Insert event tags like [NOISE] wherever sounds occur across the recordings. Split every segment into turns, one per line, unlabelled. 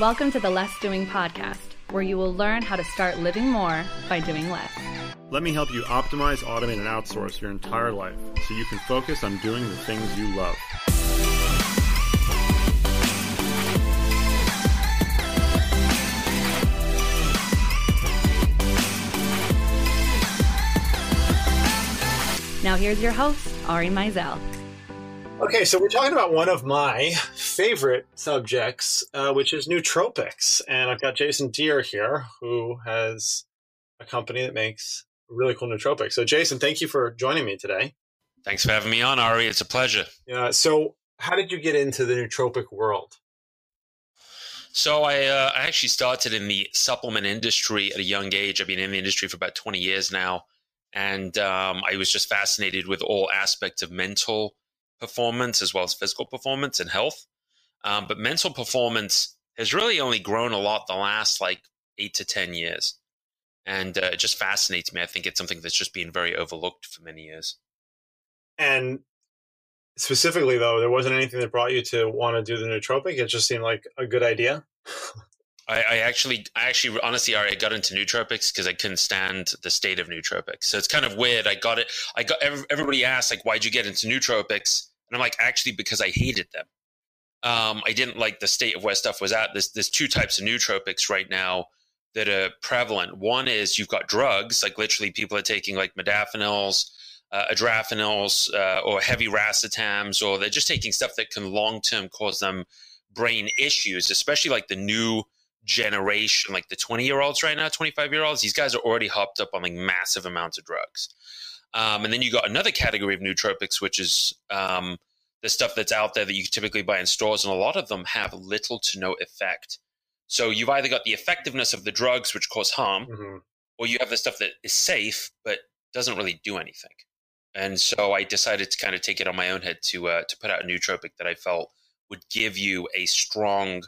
Welcome to the Less Doing Podcast, where you will learn how to start living more by doing less.
Let me help you optimize, automate, and outsource your entire life so you can focus on doing the things you love.
Now, here's your host, Ari Meisel.
Okay, so we're talking about one of my favorite subjects, uh, which is nootropics. And I've got Jason Dhir here, who has a company that makes really cool nootropics. So, Jason, thank you for joining me today.
Thanks for having me on, Ari. It's a pleasure.
Yeah. So, how did you get into the nootropic world?
So, I, uh, I actually started in the supplement industry at a young age. I've been in the industry for about 20 years now. And um, I was just fascinated with all aspects of mental performance as well as physical performance and health. Um, but mental performance has really only grown a lot the last like eight to 10 years. And uh, it just fascinates me. I think it's something that's just been very overlooked for many years.
And specifically, though, there wasn't anything that brought you to want to do the nootropic. It just seemed like a good idea. [LAUGHS]
I, I, actually, I actually, honestly, I got into nootropics because I couldn't stand the state of nootropics. So it's kind of weird. I got it. I got everybody asked like, "Why'd you get into nootropics?" And I'm like, actually, because I hated them. Um, I didn't like the state of where stuff was at. There's, there's two types of nootropics right now that are prevalent. One is you've got drugs, like literally people are taking like modafinils, uh, adrafinils, uh, or heavy racetams, or they're just taking stuff that can long term cause them brain issues, especially like the new generation, like the 20 year olds right now, 25 year olds. These guys are already hopped up on like massive amounts of drugs. Um, and then you got another category of nootropics, which is um, the stuff that's out there that you typically buy in stores, and a lot of them have little to no effect. So you've either got the effectiveness of the drugs, which cause harm, mm-hmm. or you have the stuff that is safe but doesn't really do anything. And so I decided to kind of take it on my own head to uh, to put out a nootropic that I felt would give you a strong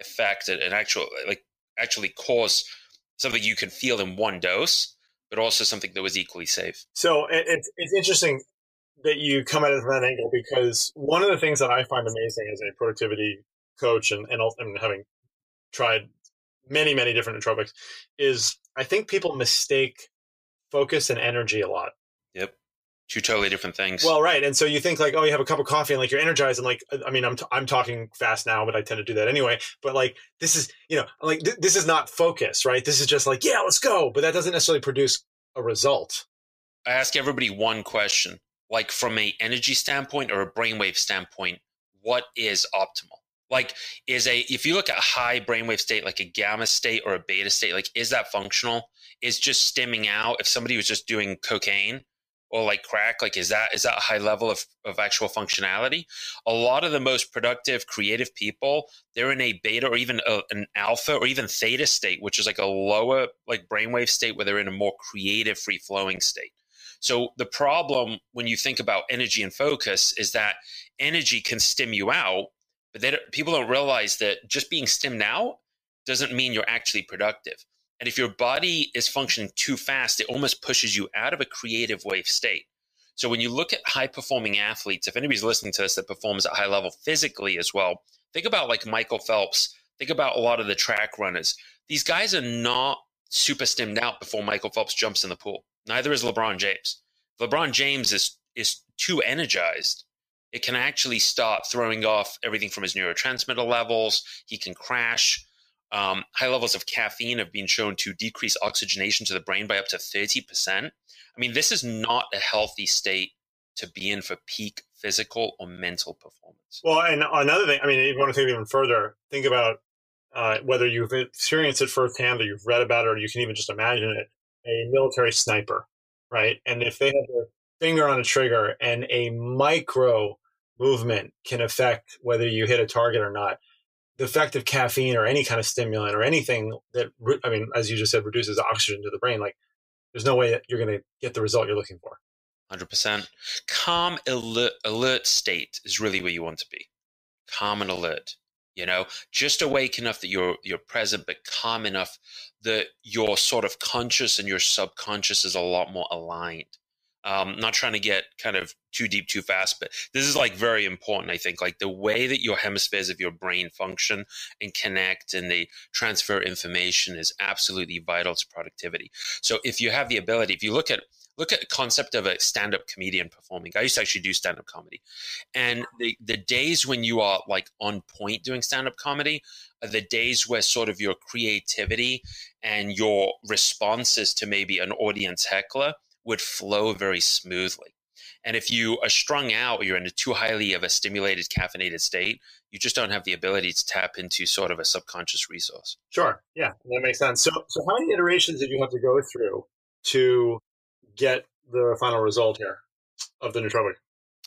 effect and actual like actually cause something you can feel in one dose but also something that was equally safe.
So it, it's it's interesting that you come at it from that angle because one of the things that I find amazing as a productivity coach and and, and having tried many many different nootropics is I think people mistake focus and energy a lot.
Two totally different things.
Well, right, and so you think like, oh, you have a cup of coffee and like you're energized, and like, uh, I mean, I'm t- I'm talking fast now, but I tend to do that anyway. But like, this is you know, like th- this is not focus, right? This is just like, yeah, let's go, but that doesn't necessarily produce a result.
I ask everybody one question, like from a energy standpoint or a brainwave standpoint, what is optimal? Like, is a if you look at a high brainwave state, like a gamma state or a beta state, like is that functional? Is just stimming out? If somebody was just doing cocaine, or like crack like is that is that a high level of, of actual functionality? A lot of the most productive creative people they're in a beta or even a, an alpha or even theta state which is like a lower like brainwave state where they're in a more creative free flowing state. So the problem when you think about energy and focus is that energy can stim you out but they people don't realize that just being stimmed out doesn't mean you're actually productive and if your body is functioning too fast, it almost pushes you out of a creative wave state. So when you look at high performing athletes, if anybody's listening to this that performs at high level physically as well, think about like Michael Phelps, think about a lot of the track runners. These guys are not super stimmed out before Michael Phelps jumps in the pool. Neither is LeBron James. LeBron James is is too energized. It can actually start throwing off everything from his neurotransmitter levels. He can crash. Um, high levels of caffeine have been shown to decrease oxygenation to the brain by up to 30%. I mean, this is not a healthy state to be in for peak physical or mental performance.
Well, and another thing, I mean, if you want to think even further, think about uh, whether you've experienced it firsthand or you've read about it or you can even just imagine it a military sniper, right? And if they have their finger on a trigger and a micro movement can affect whether you hit a target or not, the effect of caffeine or any kind of stimulant or anything that I mean, as you just said, reduces oxygen to the brain, like there's no way that you're going to get the result you're looking for.
Hundred percent. Calm alert, alert state is really where you want to be. Calm and alert. You know, just awake enough that you're you're present, but calm enough that your sort of conscious and your subconscious is a lot more aligned. Um, not trying to get kind of too deep too fast, but this is like very important. I think like the way that your hemispheres of your brain function and connect and they transfer information is absolutely vital to productivity. So if you have the ability, if you look at look at the concept of a stand-up comedian performing. I used to actually do stand-up comedy. And the the days when you are like on point doing stand-up comedy are the days where sort of your creativity and your responses to maybe an audience heckler would flow very smoothly. And if you are strung out or you're in a too highly of a stimulated caffeinated state, you just don't have the ability to tap into sort of a subconscious resource.
Sure. Yeah, that makes sense. So, so how many iterations did you have to go through to get the final result here of the nootropic?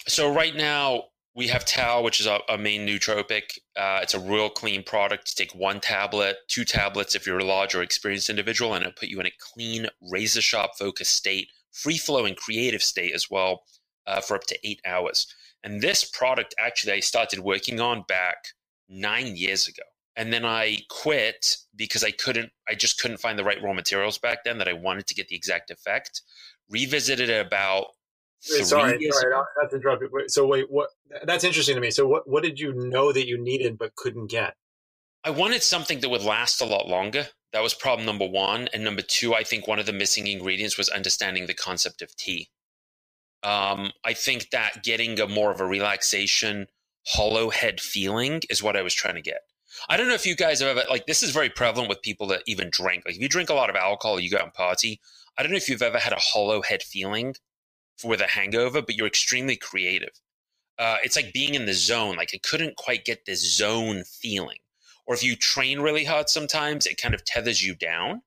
So right now we have Tao, which is a, a main nootropic. Uh, it's a real clean product. You take one tablet, two tablets if you're a large or experienced individual, and it'll put you in a clean, razor sharp focused state, free flowing, creative state as well uh, for up to eight hours. And this product actually I started working on back nine years ago. And then I quit because I couldn't, I just couldn't find the right raw materials back then that I wanted to get the exact effect revisited it about
Wait, sorry, sorry, I have to interrupt you. So wait, what? That's interesting to me. So what? What did you know that you needed but couldn't get?
I wanted something that would last a lot longer. That was problem number one. And number two, I think one of the missing ingredients was understanding the concept of tea. Um, I think that getting a more of a relaxation, hollow head feeling is what I was trying to get. I don't know if you guys have ever like this is very prevalent with people that even drink. Like if you drink a lot of alcohol, you go out and party. I don't know if you've ever had a hollow head feeling with a hangover, but you're extremely creative. Uh, it's like being in the zone. Like I couldn't quite get this zone feeling. Or if you train really hard, sometimes it kind of tethers you down,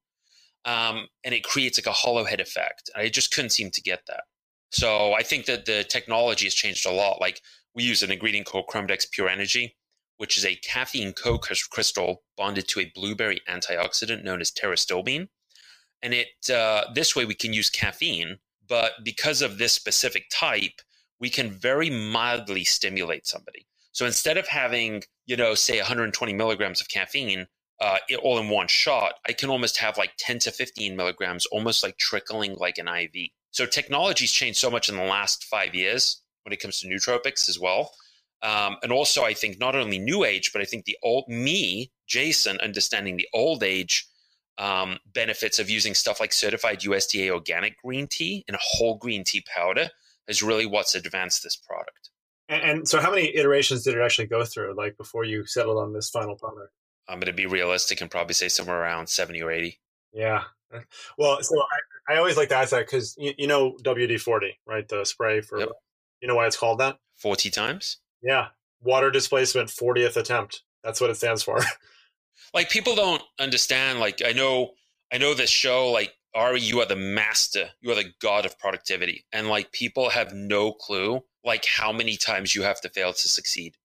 um, and it creates like a hollow head effect. I just couldn't seem to get that. So I think that the technology has changed a lot. Like we use an ingredient called Chromadex Pure Energy, which is a caffeine co-crystal bonded to a blueberry antioxidant known as pterostilbene and it uh, this way we can use caffeine but because of this specific type we can very mildly stimulate somebody so instead of having you know say 120 milligrams of caffeine uh, all in one shot i can almost have like 10 to 15 milligrams almost like trickling like an iv so technology's changed so much in the last five years when it comes to nootropics as well um, and also i think not only new age but i think the old me jason understanding the old age um, benefits of using stuff like certified USDA organic green tea and whole green tea powder is really what's advanced this product.
And, and, so, how many iterations did it actually go through, like before you settled on this final product?
I'm going to be realistic and probably say somewhere around 70 or 80.
Yeah. Well, so I, I always like to ask that because you, you, know WD 40, right? The spray for, yep. you know why it's called that?
40 times?
Yeah. Water displacement 40th attempt. That's what it stands for. [LAUGHS]
like people don't understand like i know i know this show like ari you are the master. You are the god of productivity. And like people have no clue like how many times you have to fail to succeed.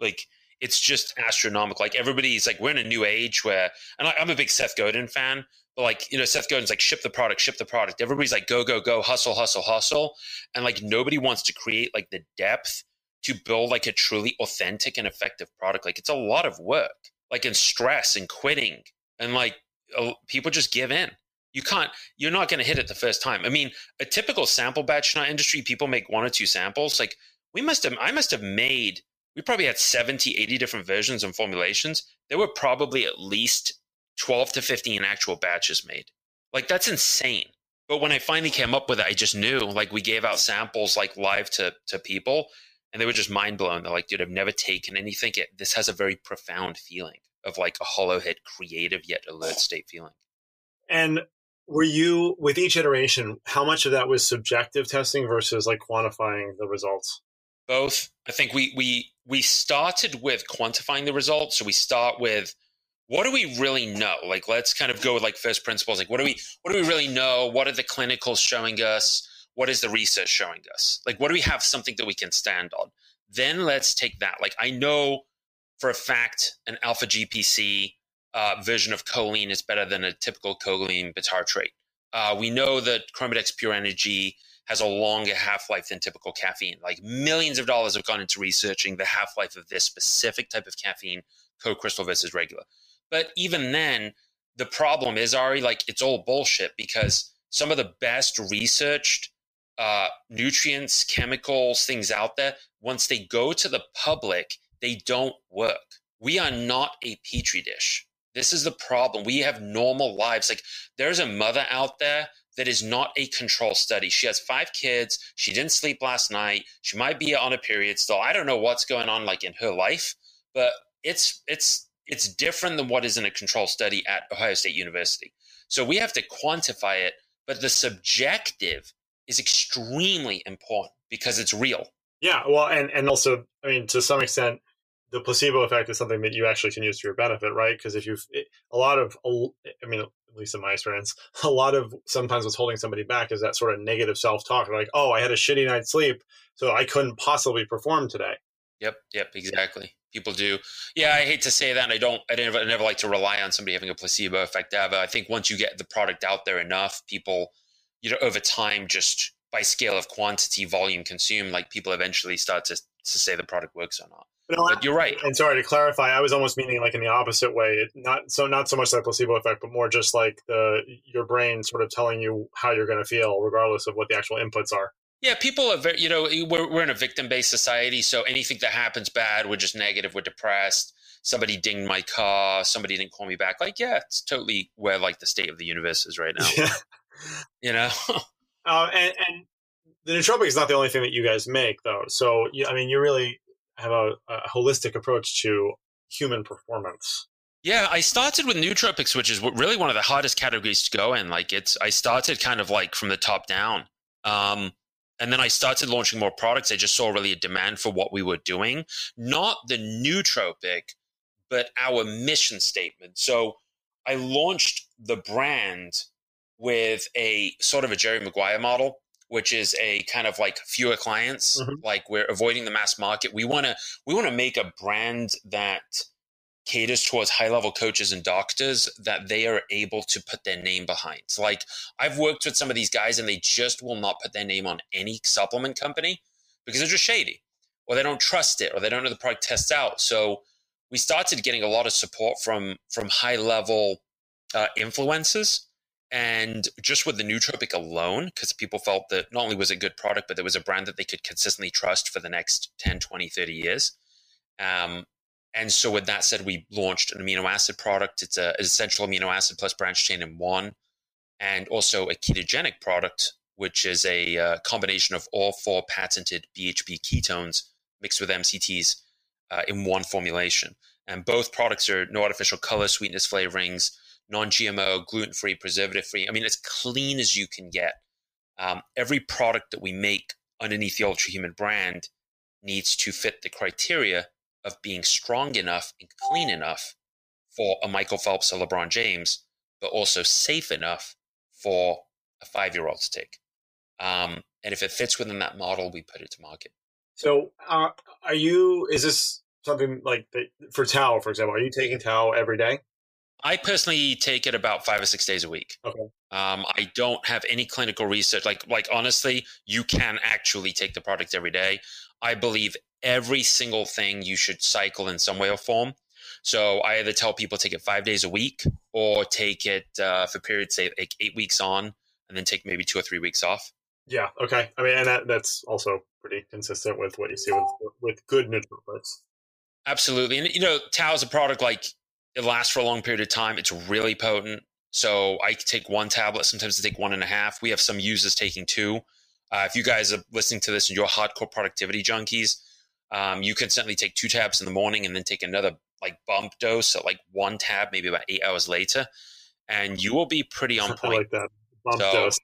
Like it's just astronomical. Like everybody's like we're in a new age where and I, i'm a big seth godin fan but like you know seth godin's like ship the product ship the product. Everybody's like go go go hustle hustle hustle. And like nobody wants to create like the depth to build like a truly authentic and effective product. Like it's a lot of work like in stress and quitting. And like people just give in you can't you're not going to hit it the first time i mean a typical sample batch in our industry people make one or two samples like we must have i must have made we probably had 70 80 different versions and formulations there were probably at least 12 to 15 actual batches made like that's insane but when i finally came up with it i just knew like we gave out samples like live to to people and they were just mind blown. They're like, dude, I've never taken anything. It, this has a very profound feeling of like a hollow head, creative yet alert state feeling.
And were you with each iteration? How much of that was subjective testing versus like quantifying the results?
Both. I think we we we started with quantifying the results. So we start with what do we really know? Like, let's kind of go with like first principles. Like, what do we what do we really know? What are the clinicals showing us? what is the research showing us? Like, what do we have something that we can stand on? Then let's take that. Like, I know for a fact an alpha GPC uh, version of choline is better than a typical choline bitartrate. Uh, we know that Chromadex Pure Energy has a longer half life than typical caffeine. Like millions of dollars have gone into researching the half life of this specific type of caffeine, co crystal versus regular. But even then, the problem is, Ari, like it's all bullshit because some of the best researched uh, nutrients, chemicals, things out there, once they go to the public, they don't work. We are not a petri dish. This is the problem. We have normal lives. Like there's a mother out there that is not a control study. She has five kids. She didn't sleep last night. She might be on a period still. I don't know what's going on like in her life, but it's it's it's different than what is in a control study at Ohio State University. So we have to quantify it, but the subjective is extremely important because it's real.
Yeah, well, and and also, I mean, to some extent, the placebo effect is something that you actually can use to your benefit, right? Because if you've a lot of, I mean, at least in my experience, [LAUGHS] a lot of sometimes what's holding somebody back is that sort of negative self talk, like, oh, I had a shitty night's sleep, so I couldn't possibly perform today.
Yep, yep, exactly. People do. Yeah, I hate to say that. I don't. I never, I never like to rely on somebody having a placebo effect ever. I think once you get the product out there enough, people, you know, over time, just by scale of quantity, volume consumed, like people eventually start to to say the product works or not. No, but you're right.
And sorry to clarify, I was almost meaning like in the opposite way. Not so not so much that placebo effect, but more just like the your brain sort of telling you how you're going to feel, regardless of what the actual inputs are.
Yeah, people are very, you know, we're, we're in a victim based society. So anything that happens bad, we're just negative, we're depressed. Somebody dinged my car, somebody didn't call me back. Like, yeah, it's totally where like the state of the universe is right [LAUGHS] now. Yeah. You know? [LAUGHS]
uh, and, and the nootropic is not the only thing that you guys make, though. So, I mean, you really have a, a holistic approach to human performance.
Yeah, I started with nootropics, which is really one of the hardest categories to go in. Like, it's I started kind of like from the top down. Um, and then I started launching more products. I just saw really a demand for what we were doing, not the nootropic, but our mission statement. So I launched the brand with a sort of a Jerry Maguire model, which is a kind of like fewer clients, mm-hmm. like we're avoiding the mass market. We want to we want to make a brand that caters towards high level coaches and doctors that they are able to put their name behind. Like I've worked with some of these guys and they just will not put their name on any supplement company because they're just shady or they don't trust it or they don't know the product tests out. So we started getting a lot of support from from high level uh, influencers and just with the nootropic alone because people felt that not only was it a good product but there was a brand that they could consistently trust for the next 10 20 30 years um, and so, with that said, we launched an amino acid product. It's a, essential amino acid plus branch chain in one, and also a ketogenic product, which is a uh, combination of all four patented BHB ketones mixed with MCTs uh, in one formulation. And both products are no artificial color, sweetness, flavorings, non GMO, gluten free, preservative free. I mean, as clean as you can get. Um, every product that we make underneath the Ultra Human brand needs to fit the criteria of being strong enough and clean enough for a Michael Phelps or LeBron James, but also safe enough for a five year old to take. Um, and if it fits within that model, we put it to market.
So, uh, are you, is this something like the, for Tao, for example, are you taking Tao every day?
I personally take it about five or six days a week.
Okay.
Um, I don't have any clinical research. Like, like honestly, you can actually take the product every day. I believe every single thing you should cycle in some way or form. So I either tell people take it five days a week or take it uh, for periods, say like eight weeks on, and then take maybe two or three weeks off.
Yeah. Okay. I mean, and that, that's also pretty consistent with what you see with with good nootropics.
Absolutely, and you know, Tao is a product like it lasts for a long period of time. It's really potent. So I take one tablet. Sometimes I take one and a half. We have some users taking two. Uh, if you guys are listening to this and you're hardcore productivity junkies, um, you can certainly take two tabs in the morning and then take another like bump dose at like one tab, maybe about eight hours later, and you will be pretty on point.
Like that bump so, dose.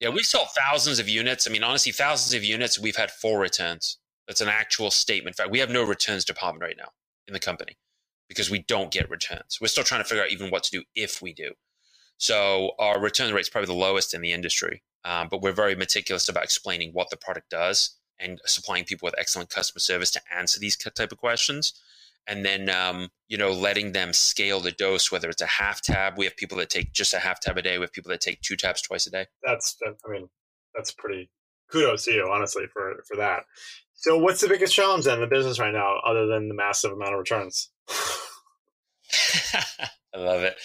Yeah, we've sold thousands of units. I mean, honestly, thousands of units. We've had four returns. That's an actual statement. In fact, we have no returns department right now in the company because we don't get returns. We're still trying to figure out even what to do if we do. So our return rate is probably the lowest in the industry, um, but we're very meticulous about explaining what the product does and supplying people with excellent customer service to answer these type of questions and then um, you know letting them scale the dose whether it's a half tab we have people that take just a half tab a day we have people that take two tabs twice a day
that's i mean that's pretty kudos to you honestly for for that so what's the biggest challenge then in the business right now other than the massive amount of returns [LAUGHS]
i love it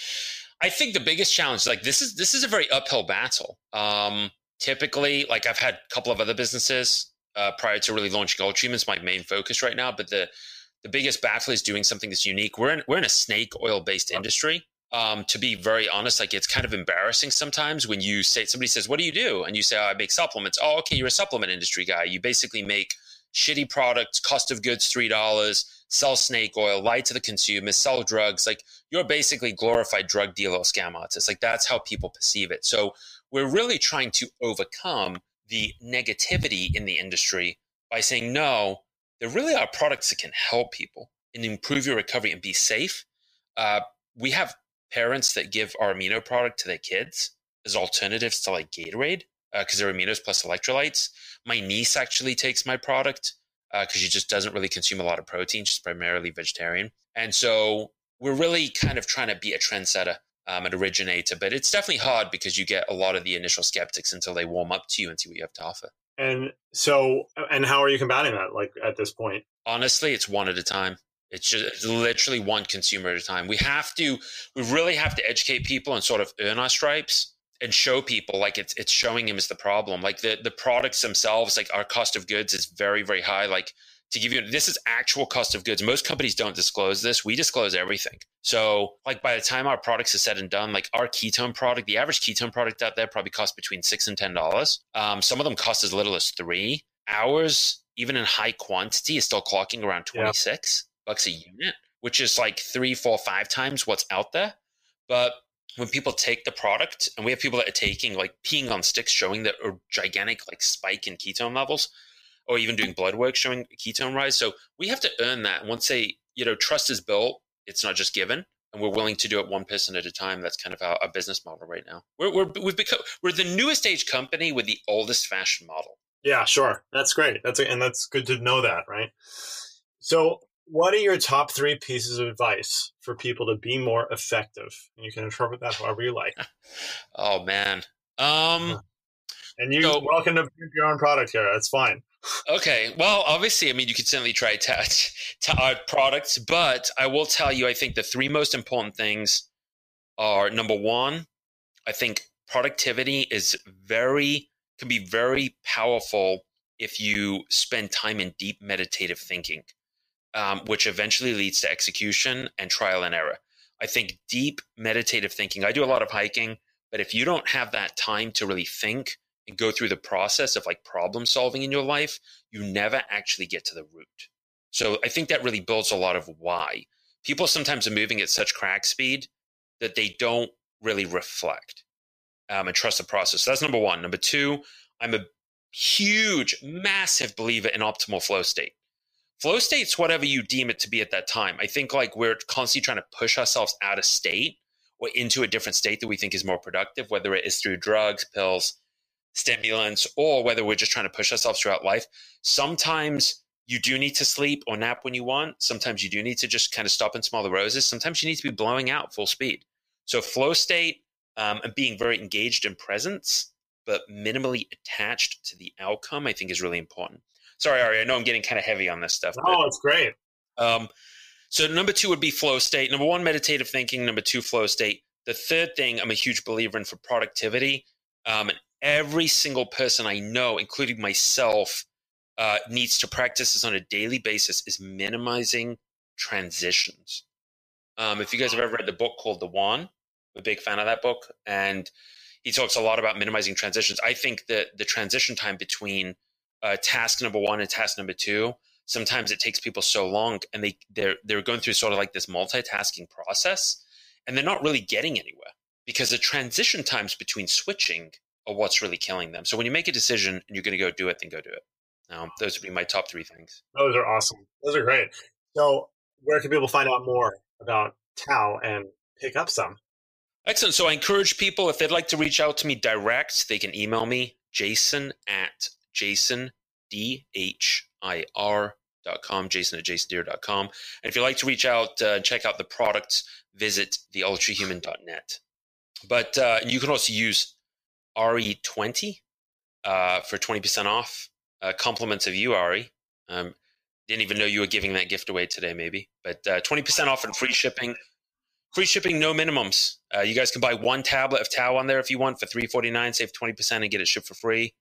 i think the biggest challenge like this is this is a very uphill battle um typically, like I've had a couple of other businesses uh, prior to really launching Ultra Treatment's my main focus right now. But the the biggest battle is doing something that's unique. We're in we're in a snake oil based industry. Um, to be very honest, like it's kind of embarrassing sometimes when you say somebody says, "What do you do?" and you say, oh, "I make supplements." Oh, okay, you're a supplement industry guy. You basically make shitty products, cost of goods three dollars, sell snake oil, lie to the consumer, sell drugs. Like you're basically glorified drug dealer or scam artist. Like that's how people perceive it. So we're really trying to overcome the negativity in the industry by saying, no, there really are products that can help people and improve your recovery and be safe. Uh, we have parents that give our amino product to their kids as alternatives to like Gatorade because uh, they're aminos plus electrolytes. My niece actually takes my product because uh, she just doesn't really consume a lot of protein. She's primarily vegetarian. And so we're really kind of trying to be a trendsetter um, an originator. But it's definitely hard because you get a lot of the initial skeptics until they warm up to you and see what you have to offer.
And so, and how are you combating that? Like at this point,
honestly, it's one at a time. It's just it's literally one consumer at a time. We have to, we really have to educate people and sort of earn our stripes and show people like it's it's showing him is the problem. Like the the products themselves, like our cost of goods is very very high. Like to give you this is actual cost of goods. Most companies don't disclose this. We disclose everything. So like by the time our products are said and done, like our ketone product, the average ketone product out there probably costs between six and ten dollars. Um, some of them cost as little as three. Ours, even in high quantity, is still clocking around twenty six yeah. bucks a unit, which is like three, four, five times what's out there. But when people take the product, and we have people that are taking like peeing on sticks, showing that a gigantic like spike in ketone levels or even doing blood work showing ketone rise. So we have to earn that. Once they, you know, trust is built, it's not just given. And we're willing to do it one person at a time. That's kind of our, our business model right now. We're, we're, we've become, we're the newest age company with the oldest fashion model.
Yeah, sure. That's great. That's a, and that's good to know that, right? So, what are your top three pieces of advice for people to be more effective? And you can interpret that however you like. [LAUGHS]
oh man. Um,
and you so, welcome to your own product here. That's fine.
Okay. Well, obviously, I mean, you could certainly try to, [LAUGHS] to our products, but I will tell you, I think the three most important things are number one, I think productivity is very, can be very powerful if you spend time in deep meditative thinking, um, which eventually leads to execution and trial and error. I think deep meditative thinking, I do a lot of hiking, but if you don't have that time to really think, and go through the process of like problem solving in your life, you never actually get to the root. So I think that really builds a lot of why. People sometimes are moving at such crack speed that they don't really reflect um, and trust the process. So that's number one. Number two, I'm a huge, massive believer in optimal flow state. Flow state's whatever you deem it to be at that time. I think like we're constantly trying to push ourselves out of state or into a different state that we think is more productive, whether it is through drugs, pills, stimulants or whether we're just trying to push ourselves throughout life. Sometimes you do need to sleep or nap when you want. Sometimes you do need to just kind of stop and smell the roses. Sometimes you need to be blowing out full speed. So flow state um, and being very engaged in presence, but minimally attached to the outcome, I think is really important. Sorry, Ari, I know I'm getting kind of heavy on this stuff.
Oh, but, it's great. Um,
so number two would be flow state. Number one, meditative thinking. Number two, flow state. The third thing I'm a huge believer in for productivity um, and every single person I know, including myself, uh, needs to practice this on a daily basis is minimizing transitions. Um, if you guys have ever read the book called The One, I'm a big fan of that book, and he talks a lot about minimizing transitions. I think that the transition time between uh, task number one and task number two sometimes it takes people so long, and they they're they're going through sort of like this multitasking process, and they're not really getting anywhere because the transition times between switching are what's really killing them. So when you make a decision and you're going to go do it, then go do it. Now, those would be my top three things.
Those are awesome. Those are great. So, where can people find out more about Tao and pick up some?
Excellent. So, I encourage people if they'd like to reach out to me direct, they can email me jason at jasondhir.com, jason at jasondhir.com. And if you'd like to reach out uh, and check out the products, visit theultrahuman.net. But uh, you can also use RE20 uh, for 20% off. Uh, compliments of you, Ari. Um, didn't even know you were giving that gift away today, maybe. But uh, 20% off and free shipping. free shipping, no minimums. Uh, you guys can buy one tablet of Tao on there if you want for three forty nine, save twenty percent, and get it shipped for free.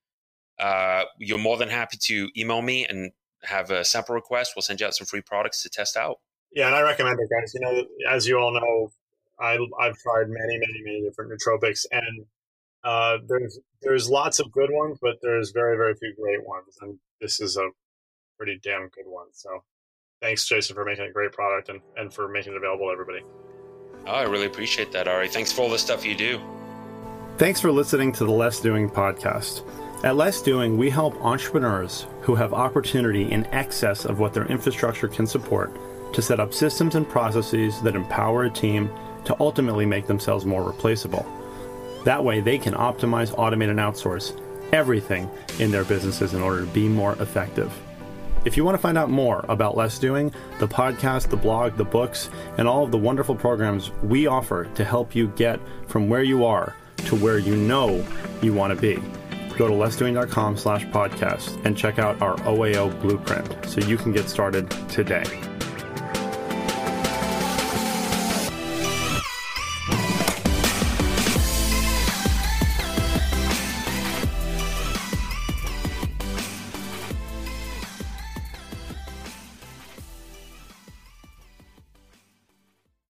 Uh, you're more than happy to email me and have a sample request. We'll send you out some free products to test out.
Yeah, and I recommend it, guys. You know, as you all know, I, I've tried many, many, many different nootropics, and uh, there's there's lots of good ones, but there's very, very few great ones, and this is a pretty damn good one. So, thanks, Jason, for making a great product and, and for making it available to everybody.
Oh, I really appreciate that, Ari. Thanks for all the stuff you do.
Thanks for listening to the Less Doing podcast. At Less Doing, we help entrepreneurs who have opportunity in excess of what their infrastructure can support to set up systems and processes that empower a team to ultimately make themselves more replaceable. That way, they can optimize, automate, and outsource everything in their businesses in order to be more effective. If you want to find out more about Less Doing, the podcast, the blog, the books, and all of the wonderful programs we offer to help you get from where you are to where you know you want to be, go to lessdoing.com slash podcast and check out our OAO blueprint so you can get started today.